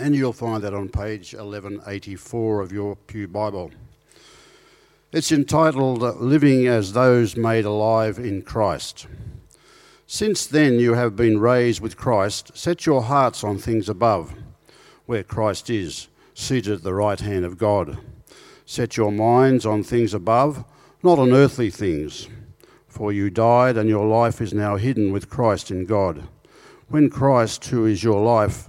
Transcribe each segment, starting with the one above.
And you'll find that on page 1184 of your Pew Bible. It's entitled Living as Those Made Alive in Christ. Since then you have been raised with Christ, set your hearts on things above, where Christ is, seated at the right hand of God. Set your minds on things above, not on earthly things. For you died, and your life is now hidden with Christ in God. When Christ, who is your life,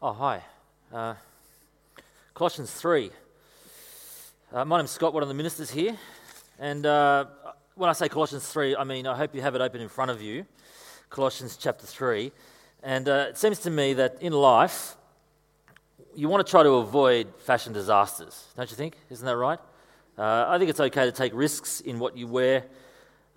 Oh, hi. Uh, Colossians 3. Uh, my name's Scott, one of the ministers here. And uh, when I say Colossians 3, I mean, I hope you have it open in front of you. Colossians chapter 3. And uh, it seems to me that in life, you want to try to avoid fashion disasters, don't you think? Isn't that right? Uh, I think it's okay to take risks in what you wear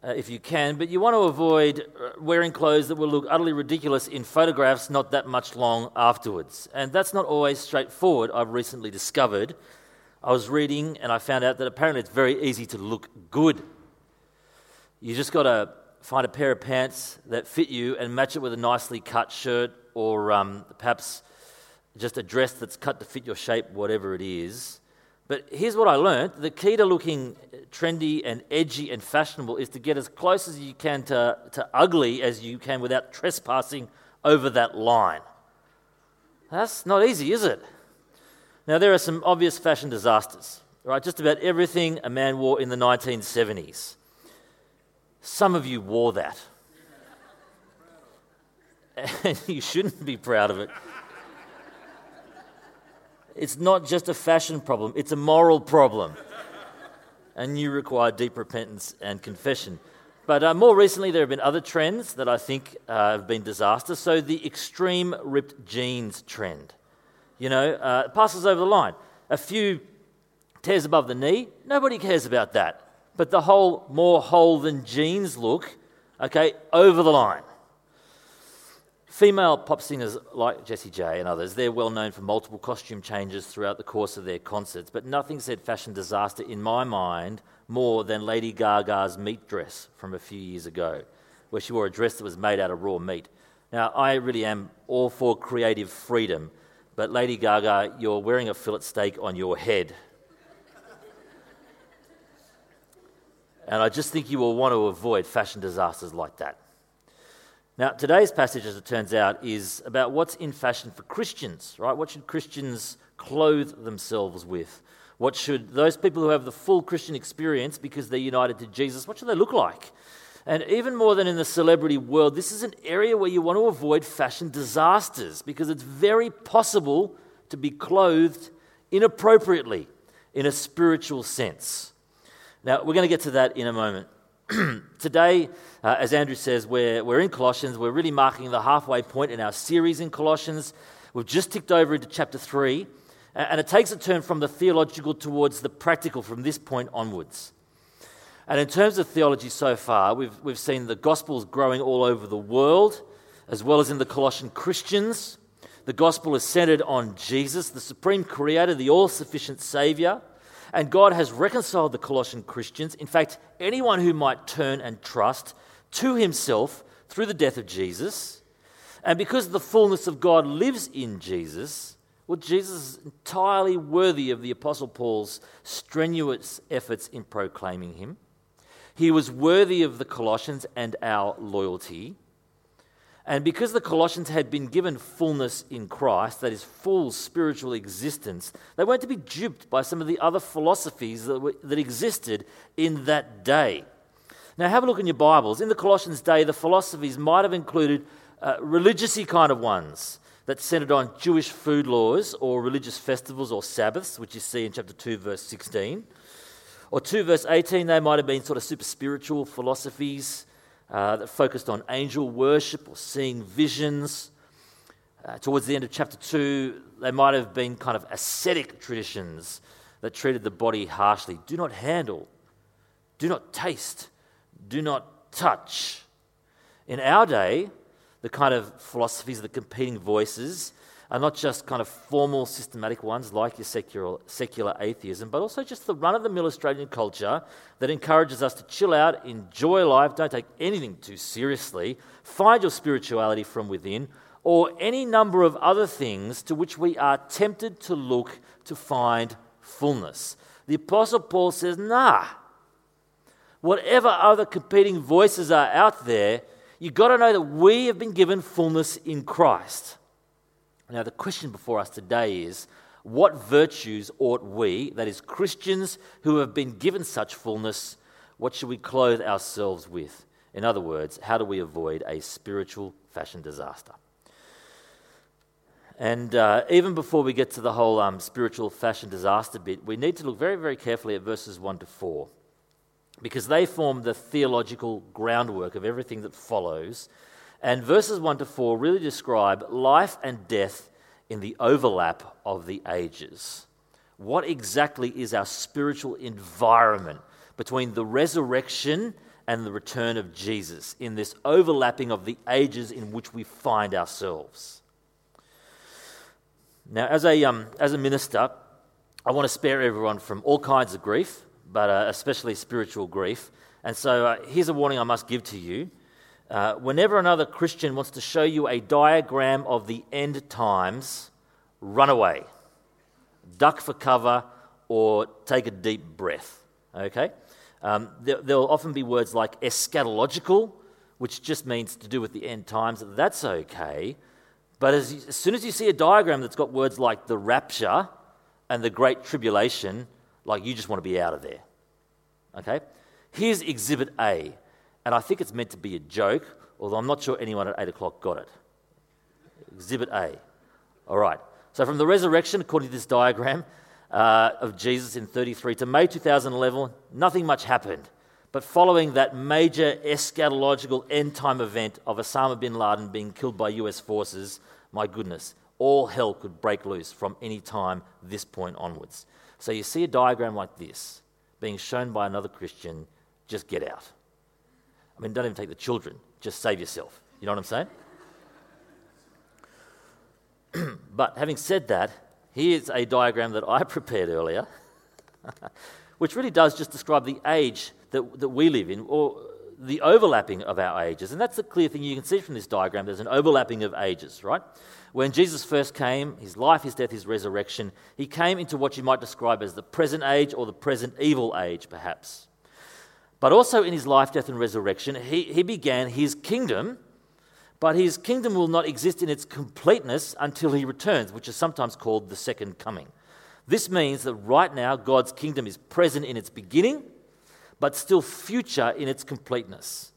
uh, if you can, but you want to avoid uh, wearing clothes that will look utterly ridiculous in photographs not that much long afterwards. And that's not always straightforward, I've recently discovered. I was reading and I found out that apparently it's very easy to look good. You just got to find a pair of pants that fit you and match it with a nicely cut shirt or um, perhaps just a dress that's cut to fit your shape, whatever it is. But here's what I learned the key to looking trendy and edgy and fashionable is to get as close as you can to, to ugly as you can without trespassing over that line. That's not easy, is it? Now, there are some obvious fashion disasters, right? Just about everything a man wore in the 1970s. Some of you wore that. And you shouldn't be proud of it. It's not just a fashion problem, it's a moral problem. and you require deep repentance and confession. But uh, more recently, there have been other trends that I think uh, have been disasters. So, the extreme ripped jeans trend. You know, uh, passes over the line. A few tears above the knee, nobody cares about that. But the whole more hole than jeans look, okay, over the line. Female pop singers like Jessie J and others, they're well known for multiple costume changes throughout the course of their concerts, but nothing said fashion disaster in my mind more than Lady Gaga's meat dress from a few years ago, where she wore a dress that was made out of raw meat. Now, I really am all for creative freedom, but Lady Gaga, you're wearing a fillet steak on your head. and I just think you will want to avoid fashion disasters like that. Now, today's passage, as it turns out, is about what's in fashion for Christians, right? What should Christians clothe themselves with? What should those people who have the full Christian experience because they're united to Jesus, what should they look like? And even more than in the celebrity world, this is an area where you want to avoid fashion disasters because it's very possible to be clothed inappropriately in a spiritual sense. Now, we're going to get to that in a moment. Today, uh, as Andrew says, we're, we're in Colossians. We're really marking the halfway point in our series in Colossians. We've just ticked over into chapter 3, and it takes a turn from the theological towards the practical from this point onwards. And in terms of theology so far, we've, we've seen the Gospels growing all over the world, as well as in the Colossian Christians. The Gospel is centered on Jesus, the supreme creator, the all sufficient Savior. And God has reconciled the Colossian Christians, in fact, anyone who might turn and trust, to himself through the death of Jesus. And because the fullness of God lives in Jesus, well, Jesus is entirely worthy of the Apostle Paul's strenuous efforts in proclaiming him. He was worthy of the Colossians and our loyalty. And because the Colossians had been given fullness in Christ, that is, full spiritual existence, they weren't to be duped by some of the other philosophies that, were, that existed in that day. Now, have a look in your Bibles. In the Colossians day, the philosophies might have included uh, religious kind of ones that centered on Jewish food laws or religious festivals or Sabbaths, which you see in chapter 2, verse 16. Or 2, verse 18, they might have been sort of super spiritual philosophies uh, that focused on angel worship or seeing visions. Uh, towards the end of chapter 2, they might have been kind of ascetic traditions that treated the body harshly. Do not handle, do not taste, do not touch. In our day, the kind of philosophies, of the competing voices, are not just kind of formal, systematic ones like your secular, secular atheism, but also just the run of the mill Australian culture that encourages us to chill out, enjoy life, don't take anything too seriously, find your spirituality from within, or any number of other things to which we are tempted to look to find fullness. The Apostle Paul says, nah. Whatever other competing voices are out there, you've got to know that we have been given fullness in Christ. Now, the question before us today is what virtues ought we, that is, Christians who have been given such fullness, what should we clothe ourselves with? In other words, how do we avoid a spiritual fashion disaster? And uh, even before we get to the whole um, spiritual fashion disaster bit, we need to look very, very carefully at verses 1 to 4 because they form the theological groundwork of everything that follows and verses 1 to 4 really describe life and death in the overlap of the ages. What exactly is our spiritual environment between the resurrection and the return of Jesus in this overlapping of the ages in which we find ourselves? Now, as a, um, as a minister, I want to spare everyone from all kinds of grief, but uh, especially spiritual grief. And so uh, here's a warning I must give to you. Uh, whenever another Christian wants to show you a diagram of the end times, run away, duck for cover, or take a deep breath. Okay? Um, there, will often be words like eschatological, which just means to do with the end times. That's okay. But as, as soon as you see a diagram that's got words like the rapture and the great tribulation, like you just want to be out of there. Okay? Here's exhibit A. And I think it's meant to be a joke, although I'm not sure anyone at 8 o'clock got it. Exhibit A. All right. So, from the resurrection, according to this diagram uh, of Jesus in 33 to May 2011, nothing much happened. But following that major eschatological end time event of Osama bin Laden being killed by US forces, my goodness, all hell could break loose from any time this point onwards. So you see a diagram like this being shown by another Christian, just get out. I mean, don't even take the children, just save yourself. You know what I'm saying? but having said that, here's a diagram that I prepared earlier, which really does just describe the age that, that we live in, or the overlapping of our ages. And that's the clear thing you can see from this diagram. There's an overlapping of ages, right? When Jesus first came, his life, his death, his resurrection, he came into what you might describe as the present age or the present evil age, perhaps. But also in his life, death, and resurrection, he, he began his kingdom, but his kingdom will not exist in its completeness until he returns, which is sometimes called the second coming. This means that right now, God's kingdom is present in its beginning, but still future in its completeness.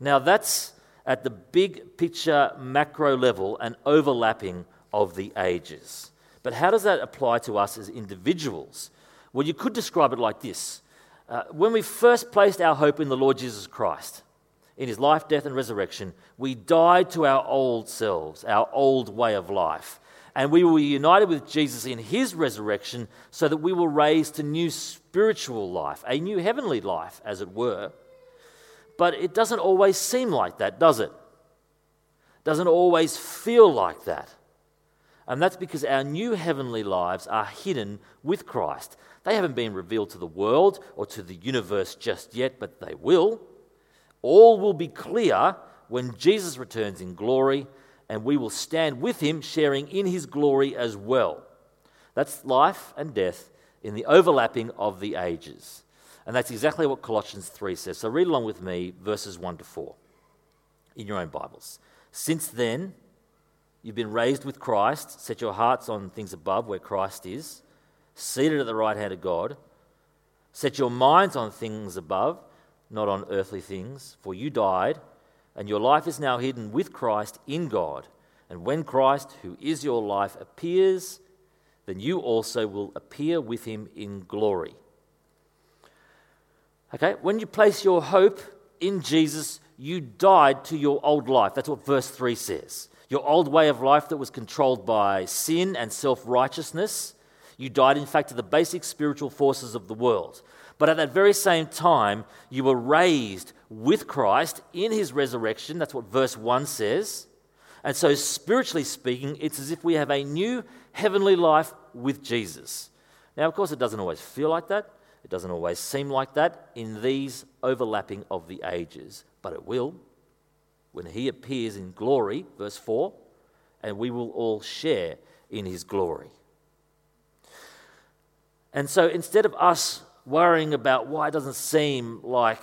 Now, that's at the big picture macro level and overlapping of the ages. But how does that apply to us as individuals? Well, you could describe it like this uh, When we first placed our hope in the Lord Jesus Christ, in his life, death, and resurrection, we died to our old selves, our old way of life. And we were united with Jesus in his resurrection so that we were raised to new spiritual life, a new heavenly life, as it were. But it doesn't always seem like that, does it? Doesn't always feel like that. And that's because our new heavenly lives are hidden with Christ. They haven't been revealed to the world or to the universe just yet, but they will. All will be clear when Jesus returns in glory, and we will stand with him, sharing in his glory as well. That's life and death in the overlapping of the ages. And that's exactly what Colossians 3 says. So read along with me, verses 1 to 4 in your own Bibles. Since then, you've been raised with Christ. Set your hearts on things above where Christ is, seated at the right hand of God. Set your minds on things above, not on earthly things, for you died, and your life is now hidden with Christ in God. And when Christ, who is your life, appears, then you also will appear with him in glory. Okay, when you place your hope in Jesus, you died to your old life. That's what verse 3 says. Your old way of life that was controlled by sin and self righteousness. You died, in fact, to the basic spiritual forces of the world. But at that very same time, you were raised with Christ in his resurrection. That's what verse 1 says. And so, spiritually speaking, it's as if we have a new heavenly life with Jesus. Now, of course, it doesn't always feel like that. It doesn't always seem like that in these overlapping of the ages, but it will when he appears in glory, verse 4, and we will all share in his glory. And so instead of us worrying about why it doesn't seem like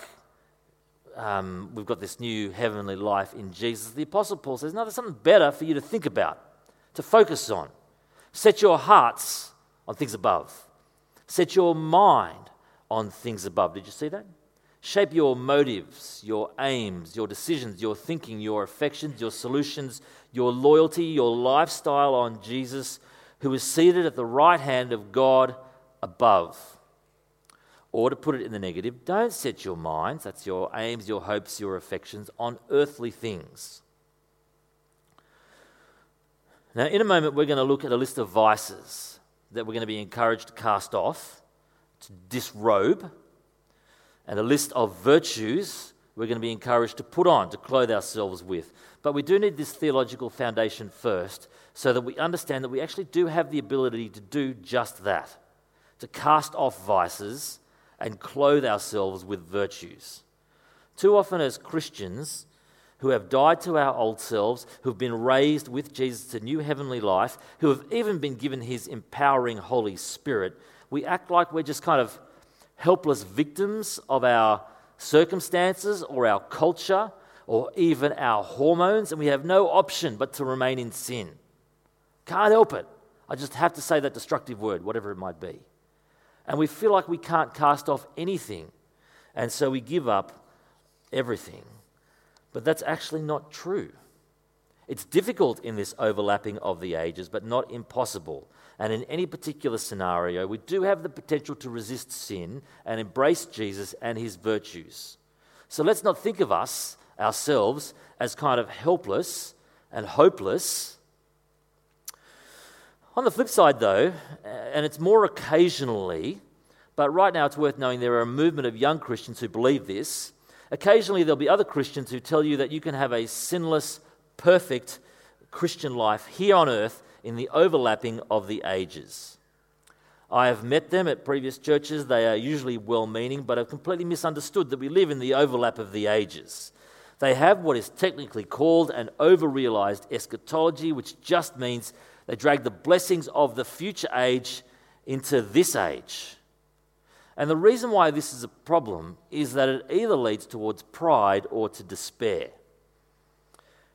um, we've got this new heavenly life in Jesus, the Apostle Paul says, No, there's something better for you to think about, to focus on. Set your hearts on things above, set your mind on things above. Did you see that? Shape your motives, your aims, your decisions, your thinking, your affections, your solutions, your loyalty, your lifestyle on Jesus, who is seated at the right hand of God above. Or to put it in the negative, don't set your minds, that's your aims, your hopes, your affections, on earthly things. Now, in a moment, we're going to look at a list of vices that we're going to be encouraged to cast off to disrobe, and a list of virtues we're going to be encouraged to put on, to clothe ourselves with. But we do need this theological foundation first so that we understand that we actually do have the ability to do just that to cast off vices and clothe ourselves with virtues. Too often, as Christians who have died to our old selves, who've been raised with Jesus to new heavenly life, who have even been given his empowering Holy Spirit, we act like we're just kind of helpless victims of our circumstances or our culture or even our hormones, and we have no option but to remain in sin. Can't help it. I just have to say that destructive word, whatever it might be. And we feel like we can't cast off anything, and so we give up everything. But that's actually not true. It's difficult in this overlapping of the ages, but not impossible. And in any particular scenario, we do have the potential to resist sin and embrace Jesus and his virtues. So let's not think of us, ourselves, as kind of helpless and hopeless. On the flip side, though, uh, and it's more occasionally, but right now it's worth knowing there are a movement of young Christians who believe this. Occasionally, there'll be other Christians who tell you that you can have a sinless, perfect Christian life here on earth in the overlapping of the ages. I have met them at previous churches. They are usually well meaning, but have completely misunderstood that we live in the overlap of the ages. They have what is technically called an over realized eschatology, which just means they drag the blessings of the future age into this age. And the reason why this is a problem is that it either leads towards pride or to despair.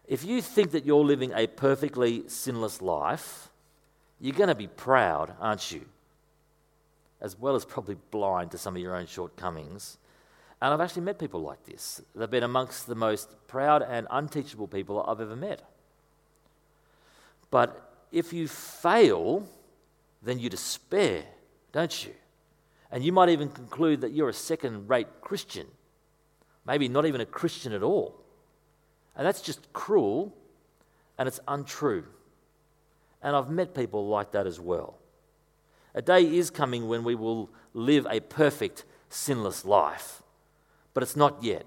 If you think that you're living a perfectly sinless life, you're going to be proud, aren't you? As well as probably blind to some of your own shortcomings. And I've actually met people like this. They've been amongst the most proud and unteachable people I've ever met. But if you fail, then you despair, don't you? And you might even conclude that you're a second rate Christian, maybe not even a Christian at all. And that's just cruel and it's untrue. And I've met people like that as well. A day is coming when we will live a perfect, sinless life. But it's not yet.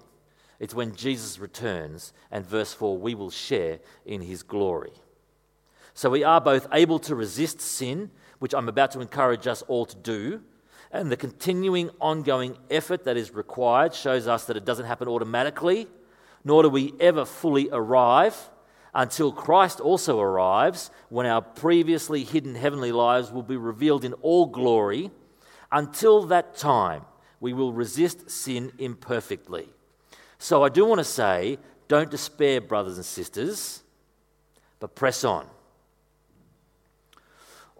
It's when Jesus returns, and verse 4, we will share in his glory. So we are both able to resist sin, which I'm about to encourage us all to do, and the continuing, ongoing effort that is required shows us that it doesn't happen automatically, nor do we ever fully arrive until Christ also arrives, when our previously hidden heavenly lives will be revealed in all glory. Until that time, we will resist sin imperfectly. So I do want to say don't despair, brothers and sisters, but press on.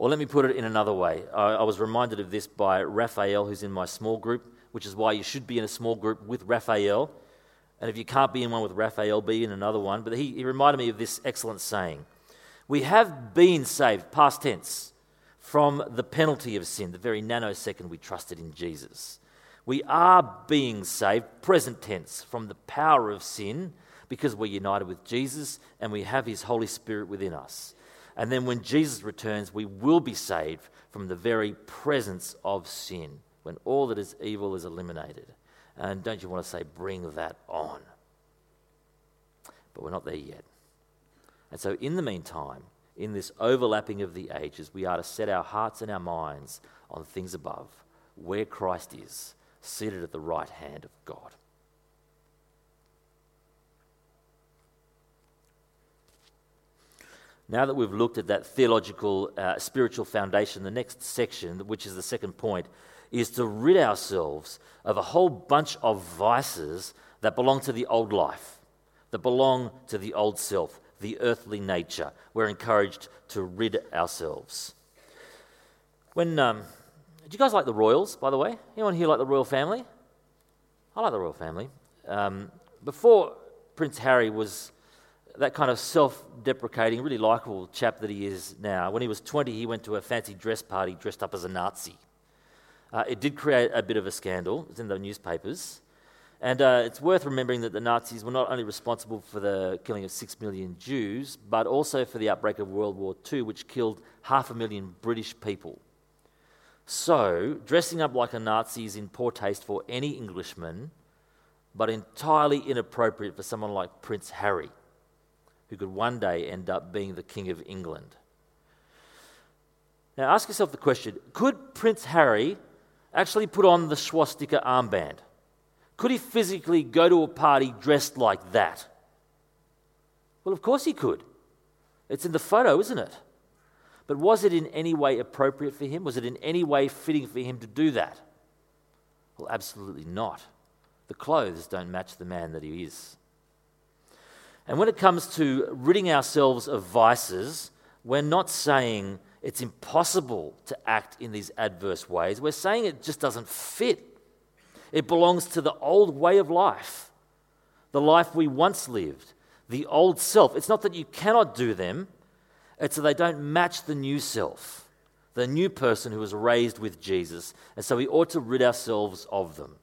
Or let me put it in another way. I, I was reminded of this by Raphael, who's in my small group, which is why you should be in a small group with Raphael. And if you can't be in one with Raphael, be in another one. But he, he reminded me of this excellent saying We have been saved, past tense, from the penalty of sin, the very nanosecond we trusted in Jesus. We are being saved, present tense, from the power of sin because we're united with Jesus and we have his Holy Spirit within us. And then when Jesus returns, we will be saved from the very presence of sin, when all that is evil is eliminated. And don't you want to say, bring that on? But we're not there yet. And so, in the meantime, in this overlapping of the ages, we are to set our hearts and our minds on things above, where Christ is, seated at the right hand of God. Now that we've looked at that theological, uh, spiritual foundation, the next section, which is the second point, is to rid ourselves of a whole bunch of vices that belong to the old life, that belong to the old self, the earthly nature. We're encouraged to rid ourselves. When um, do you guys like the Royals, by the way? Anyone here like the royal family? I like the royal family. Um, before Prince Harry was that kind of self deprecating, really likable chap that he is now, when he was 20, he went to a fancy dress party dressed up as a Nazi. Uh, it did create a bit of a scandal. It's in the newspapers. And uh, it's worth remembering that the Nazis were not only responsible for the killing of six million Jews, but also for the outbreak of World War II, which killed half a million British people. So, dressing up like a Nazi is in poor taste for any Englishman, but entirely inappropriate for someone like Prince Harry, who could one day end up being the King of England. Now, ask yourself the question could Prince Harry actually put on the swastika armband? Could he physically go to a party dressed like that? Well, of course he could. It's in the photo, isn't it? But was it in any way appropriate for him? Was it in any way fitting for him to do that? Well, absolutely not. The clothes don't match the man that he is. And when it comes to ridding ourselves of vices, we're not saying it's impossible to act in these adverse ways. We're saying it just doesn't fit. It belongs to the old way of life, the life we once lived, the old self. It's not that you cannot do them, it's that they don't match the new self, the new person who was raised with Jesus. And so we ought to rid ourselves of them.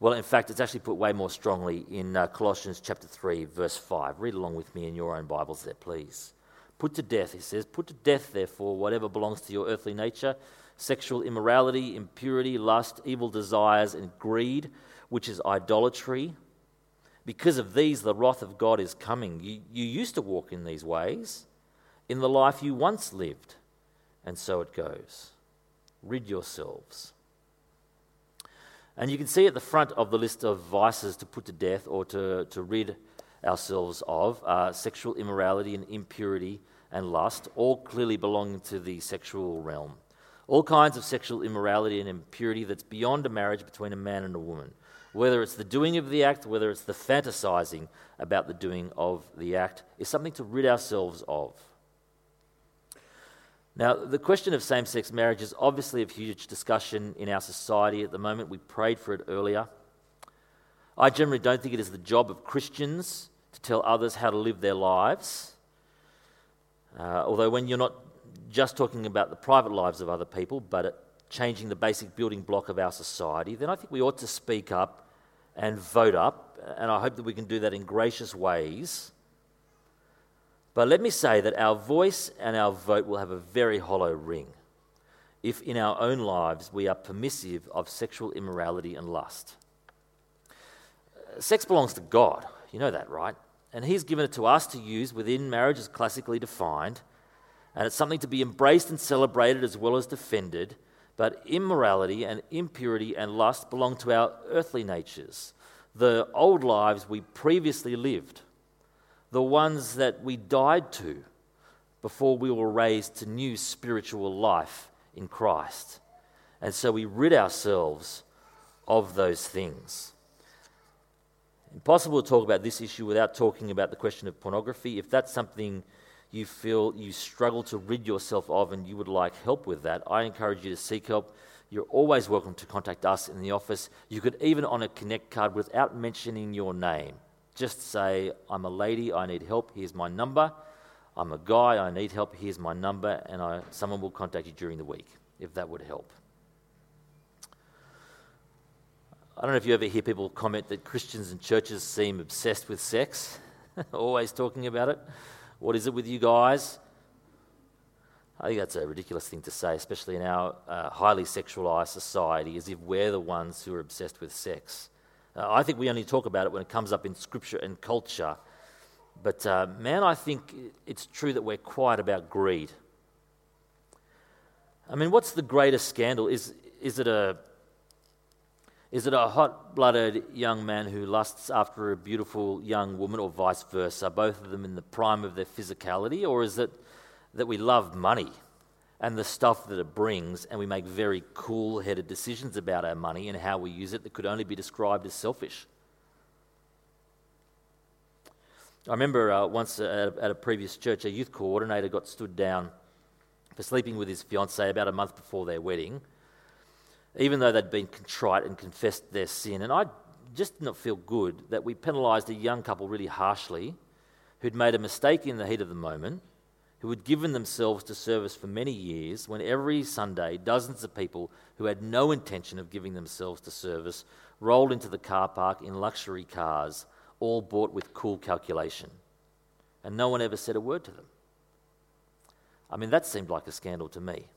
Well, in fact, it's actually put way more strongly in uh, Colossians chapter 3, verse 5. Read along with me in your own Bibles there, please. Put to death, he says, put to death, therefore, whatever belongs to your earthly nature sexual immorality, impurity, lust, evil desires, and greed, which is idolatry. Because of these, the wrath of God is coming. You, you used to walk in these ways in the life you once lived, and so it goes. Rid yourselves. And you can see at the front of the list of vices to put to death or to, to rid ourselves of uh, sexual immorality and impurity and lust, all clearly belonging to the sexual realm. All kinds of sexual immorality and impurity that's beyond a marriage between a man and a woman. Whether it's the doing of the act, whether it's the fantasizing about the doing of the act, is something to rid ourselves of. Now, the question of same sex marriage is obviously of huge discussion in our society at the moment. We prayed for it earlier. I generally don't think it is the job of Christians to tell others how to live their lives. Uh, although, when you're not just talking about the private lives of other people, but changing the basic building block of our society, then I think we ought to speak up and vote up. And I hope that we can do that in gracious ways. But let me say that our voice and our vote will have a very hollow ring if in our own lives we are permissive of sexual immorality and lust. Sex belongs to God. You know that, right? And He's given it to us to use within marriage as classically defined. And it's something to be embraced and celebrated as well as defended. But immorality and impurity and lust belong to our earthly natures, the old lives we previously lived, the ones that we died to before we were raised to new spiritual life in Christ. And so we rid ourselves of those things. Impossible to talk about this issue without talking about the question of pornography. If that's something you feel you struggle to rid yourself of and you would like help with that, I encourage you to seek help. You're always welcome to contact us in the office. You could even on a Connect card without mentioning your name. Just say, I'm a lady, I need help, here's my number. I'm a guy, I need help, here's my number, and I, someone will contact you during the week if that would help. I don't know if you ever hear people comment that Christians and churches seem obsessed with sex, always talking about it. What is it with you guys? I think that's a ridiculous thing to say, especially in our uh, highly sexualized society, as if we're the ones who are obsessed with sex. Uh, I think we only talk about it when it comes up in scripture and culture. But uh, man, I think it's true that we're quiet about greed. I mean, what's the greatest scandal? Is, is it a is it a hot blooded young man who lusts after a beautiful young woman, or vice versa, both of them in the prime of their physicality? Or is it that we love money and the stuff that it brings, and we make very cool headed decisions about our money and how we use it that could only be described as selfish? I remember uh, once at, at a previous church, a youth coordinator got stood down for sleeping with his fiancee about a month before their wedding even though they'd been contrite and confessed their sin. And I just did not feel good that we penalised a young couple really harshly who'd made a mistake in the heat of the moment, who had given themselves to service for many years, when every Sunday dozens of people who had no intention of giving themselves to service rolled into the car park in luxury cars, all bought with cool calculation. And no one ever said a word to them. I mean, that seemed like a scandal to me.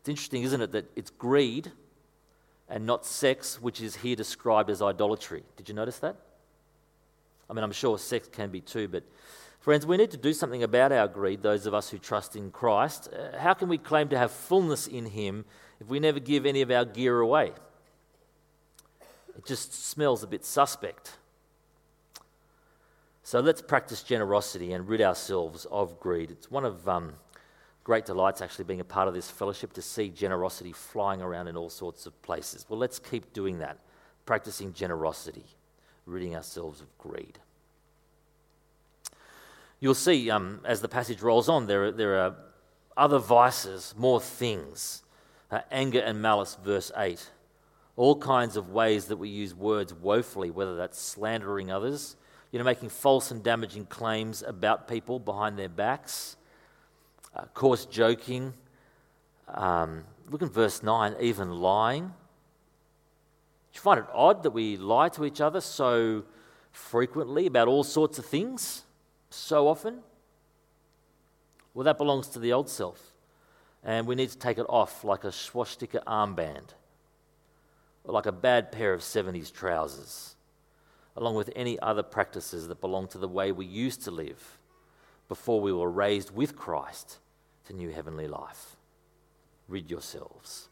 It's interesting, isn't it, that it's greed and not sex which is here described as idolatry. Did you notice that? I mean, I'm sure sex can be too, but friends, we need to do something about our greed, those of us who trust in Christ. Uh, how can we claim to have fullness in Him if we never give any of our gear away? It just smells a bit suspect. So let's practice generosity and rid ourselves of greed. It's one of um, great delights actually being a part of this fellowship to see generosity flying around in all sorts of places. Well, let's keep doing that, practicing generosity, ridding ourselves of greed. You'll see um, as the passage rolls on, there are, there are other vices, more things. Uh, anger and malice, verse 8. All kinds of ways that we use words woefully, whether that's slandering others, you know, making false and damaging claims about people behind their backs, uh, coarse joking. Um, look at verse 9, even lying. Do you find it odd that we lie to each other so frequently about all sorts of things so often? Well, that belongs to the old self. And we need to take it off like a swastika armband or like a bad pair of 70s trousers, along with any other practices that belong to the way we used to live before we were raised with Christ to new heavenly life. Rid yourselves.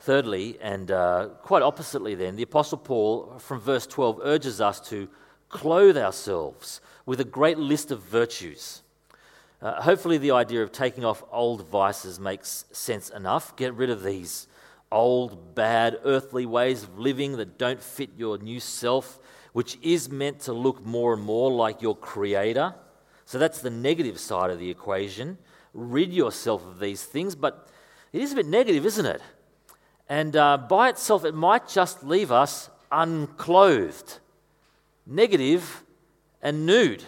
Thirdly, and uh, quite oppositely, then, the Apostle Paul from verse 12 urges us to clothe ourselves with a great list of virtues. Uh, hopefully, the idea of taking off old vices makes sense enough. Get rid of these old, bad, earthly ways of living that don't fit your new self, which is meant to look more and more like your Creator. So that's the negative side of the equation. Rid yourself of these things, but it is a bit negative, isn't it? And uh, by itself, it might just leave us unclothed, negative, and nude.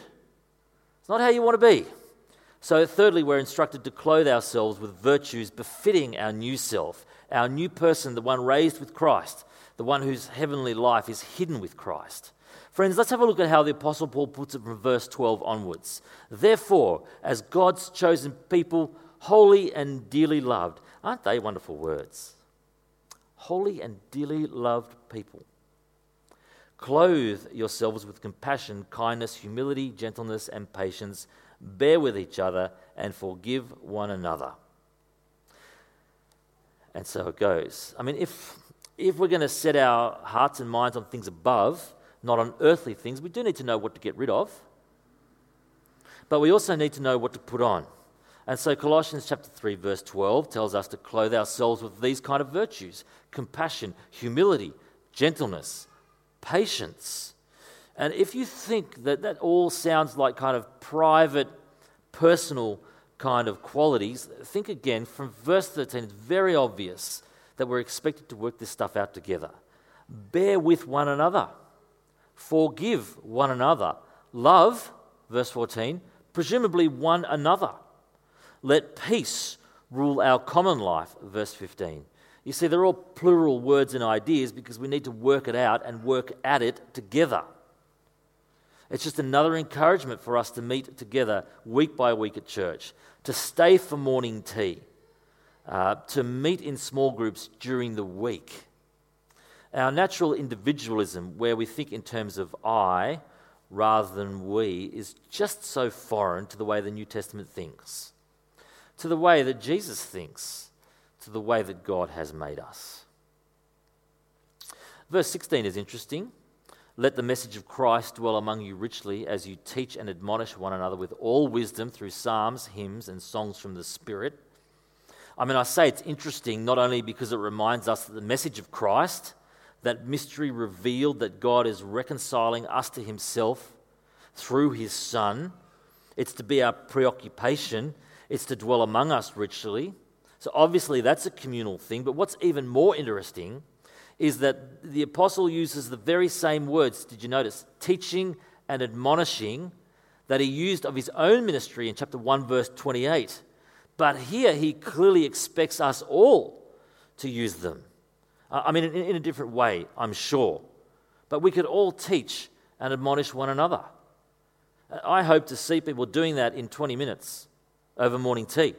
It's not how you want to be. So, thirdly, we're instructed to clothe ourselves with virtues befitting our new self, our new person, the one raised with Christ, the one whose heavenly life is hidden with Christ. Friends, let's have a look at how the Apostle Paul puts it from verse 12 onwards. Therefore, as God's chosen people, holy and dearly loved, aren't they wonderful words? Holy and dearly loved people. Clothe yourselves with compassion, kindness, humility, gentleness, and patience. Bear with each other and forgive one another. And so it goes. I mean, if, if we're going to set our hearts and minds on things above, not on earthly things, we do need to know what to get rid of. But we also need to know what to put on. And so Colossians chapter 3 verse 12 tells us to clothe ourselves with these kind of virtues: compassion, humility, gentleness, patience. And if you think that that all sounds like kind of private, personal kind of qualities, think again from verse 13. It's very obvious that we're expected to work this stuff out together. Bear with one another, forgive one another, love, verse 14, presumably one another. Let peace rule our common life, verse 15. You see, they're all plural words and ideas because we need to work it out and work at it together. It's just another encouragement for us to meet together week by week at church, to stay for morning tea, uh, to meet in small groups during the week. Our natural individualism, where we think in terms of I rather than we, is just so foreign to the way the New Testament thinks, to the way that Jesus thinks to the way that God has made us. Verse 16 is interesting. Let the message of Christ dwell among you richly as you teach and admonish one another with all wisdom through psalms, hymns, and songs from the Spirit. I mean, I say it's interesting not only because it reminds us that the message of Christ, that mystery revealed that God is reconciling us to himself through his Son, it's to be our preoccupation, it's to dwell among us richly. So obviously, that's a communal thing. But what's even more interesting is that the apostle uses the very same words, did you notice? Teaching and admonishing that he used of his own ministry in chapter 1, verse 28. But here he clearly expects us all to use them. I mean, in, a different way, I'm sure. But we could all teach and admonish one another. I hope to see people doing that in 20 minutes over morning tea.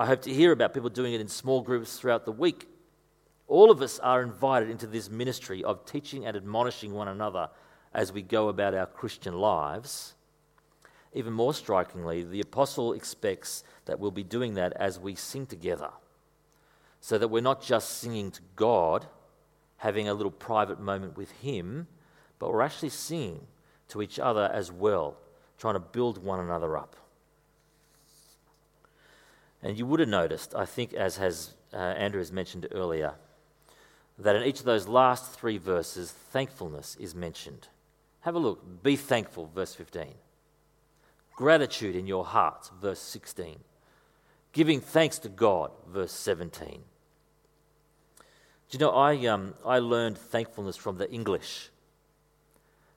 I hope to hear about people doing it in small groups throughout the week. All of us are invited into this ministry of teaching and admonishing one another as we go about our Christian lives. Even more strikingly, the apostle expects that we'll be doing that as we sing together, so that we're not just singing to God, having a little private moment with Him, but we're actually singing to each other as well, trying to build one another up. And you would have noticed, I think, as has uh, Andrew has mentioned earlier, that in each of those last three verses, thankfulness is mentioned. Have a look. Be thankful, verse 15. Gratitude in your hearts, verse 16. Giving thanks to God, verse 17. Do you know, I, um, I learned thankfulness from the English.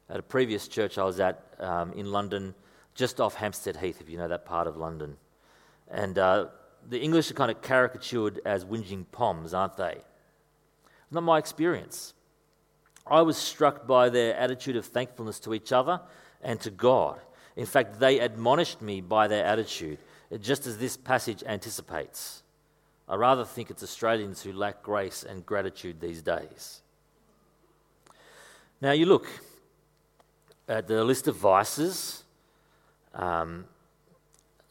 At a previous church I was at um, in London, just off Hampstead Heath, if you know that part of London. And uh, the English are kind of caricatured as whinging poms, aren't they? Not my experience. I was struck by their attitude of thankfulness to each other and to God. In fact, they admonished me by their attitude, just as this passage anticipates. I rather think it's Australians who lack grace and gratitude these days. Now, you look at the list of vices, um,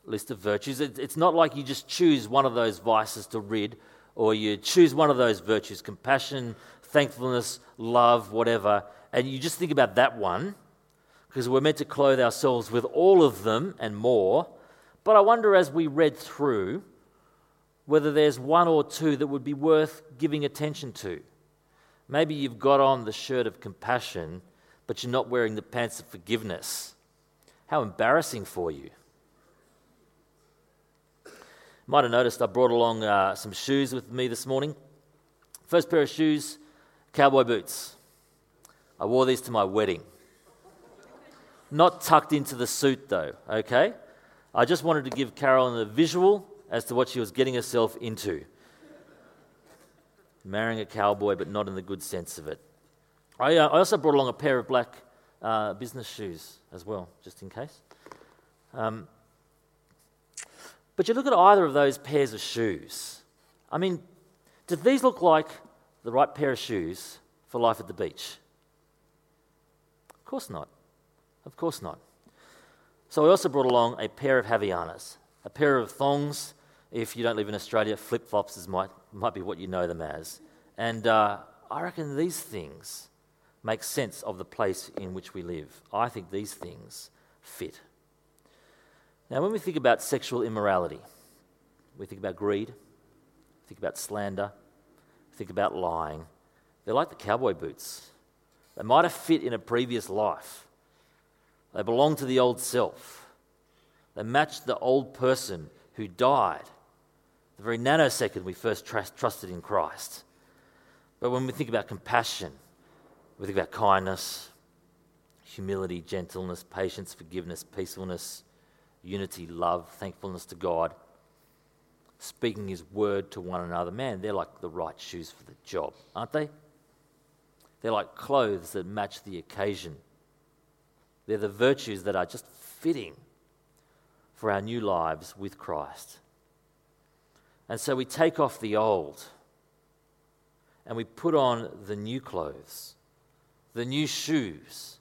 list of virtues. It's not like you just choose one of those vices to rid, or you choose one of those virtues compassion, thankfulness, love, whatever, and you just think about that one, because we're meant to clothe ourselves with all of them and more. But I wonder as we read through whether there's one or two that would be worth giving attention to. Maybe you've got on the shirt of compassion, but you're not wearing the pants of forgiveness. How embarrassing for you. Might have noticed I brought along uh, some shoes with me this morning. First pair of shoes, cowboy boots. I wore these to my wedding. Not tucked into the suit, though, okay? I just wanted to give Carolyn a visual as to what she was getting herself into. Marrying a cowboy, but not in the good sense of it. I, uh, I also brought along a pair of black uh, business shoes as well, just in case. Um, but you look at either of those pairs of shoes. I mean, do these look like the right pair of shoes for life at the beach? Of course not. Of course not. So I also brought along a pair of Havaianas, a pair of thongs. If you don't live in Australia, flip flops might, might be what you know them as. And uh, I reckon these things make sense of the place in which we live. I think these things fit. Now, when we think about sexual immorality, we think about greed, think about slander, think about lying. They're like the cowboy boots. They might have fit in a previous life, they belong to the old self. They match the old person who died the very nanosecond we first trust, trusted in Christ. But when we think about compassion, we think about kindness, humility, gentleness, patience, forgiveness, peacefulness, unity, love, thankfulness to God, speaking His word to one another. Man, they're like the right shoes for the job, aren't they? They're like clothes that match the occasion. They're the virtues that are just fitting for our new lives with Christ. And so we take off the old and we put on the new clothes, the new shoes,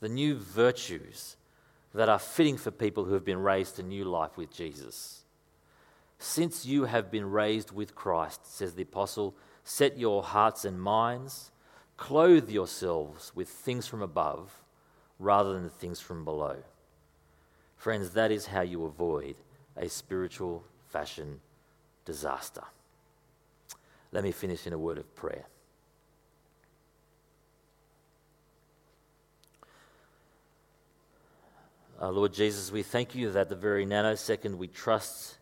the new virtues that are fitting for people who have been raised to new life with Jesus. Since you have been raised with Christ, says the apostle, set your hearts and minds, clothe yourselves with things from above rather than the things from below. Friends, that is how you avoid a spiritual fashion disaster. Let me finish in a word of prayer. Uh, Lord Jesus, we thank you that the very nanosecond we trust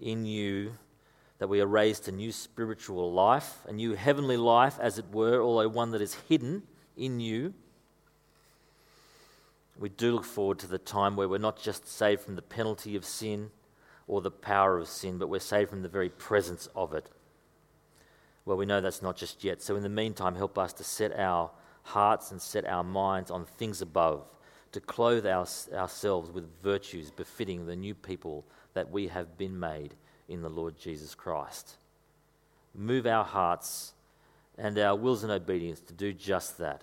in you, that we are raised to new spiritual life, a new heavenly life, as it were, although one that is hidden in you we do look forward to the time where we're not just saved from the penalty of sin or the power of sin, but we're saved from the very presence of it. Well, we know that's not just yet. So, in the meantime, help us to set our hearts and set our minds on things above, to clothe our, ourselves with virtues befitting the new people that we have been made in the Lord Jesus Christ. Move our hearts and our wills and obedience to do just that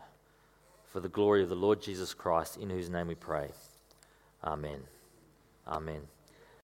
for the glory of the Lord Jesus Christ, in whose name we pray. Amen. Amen.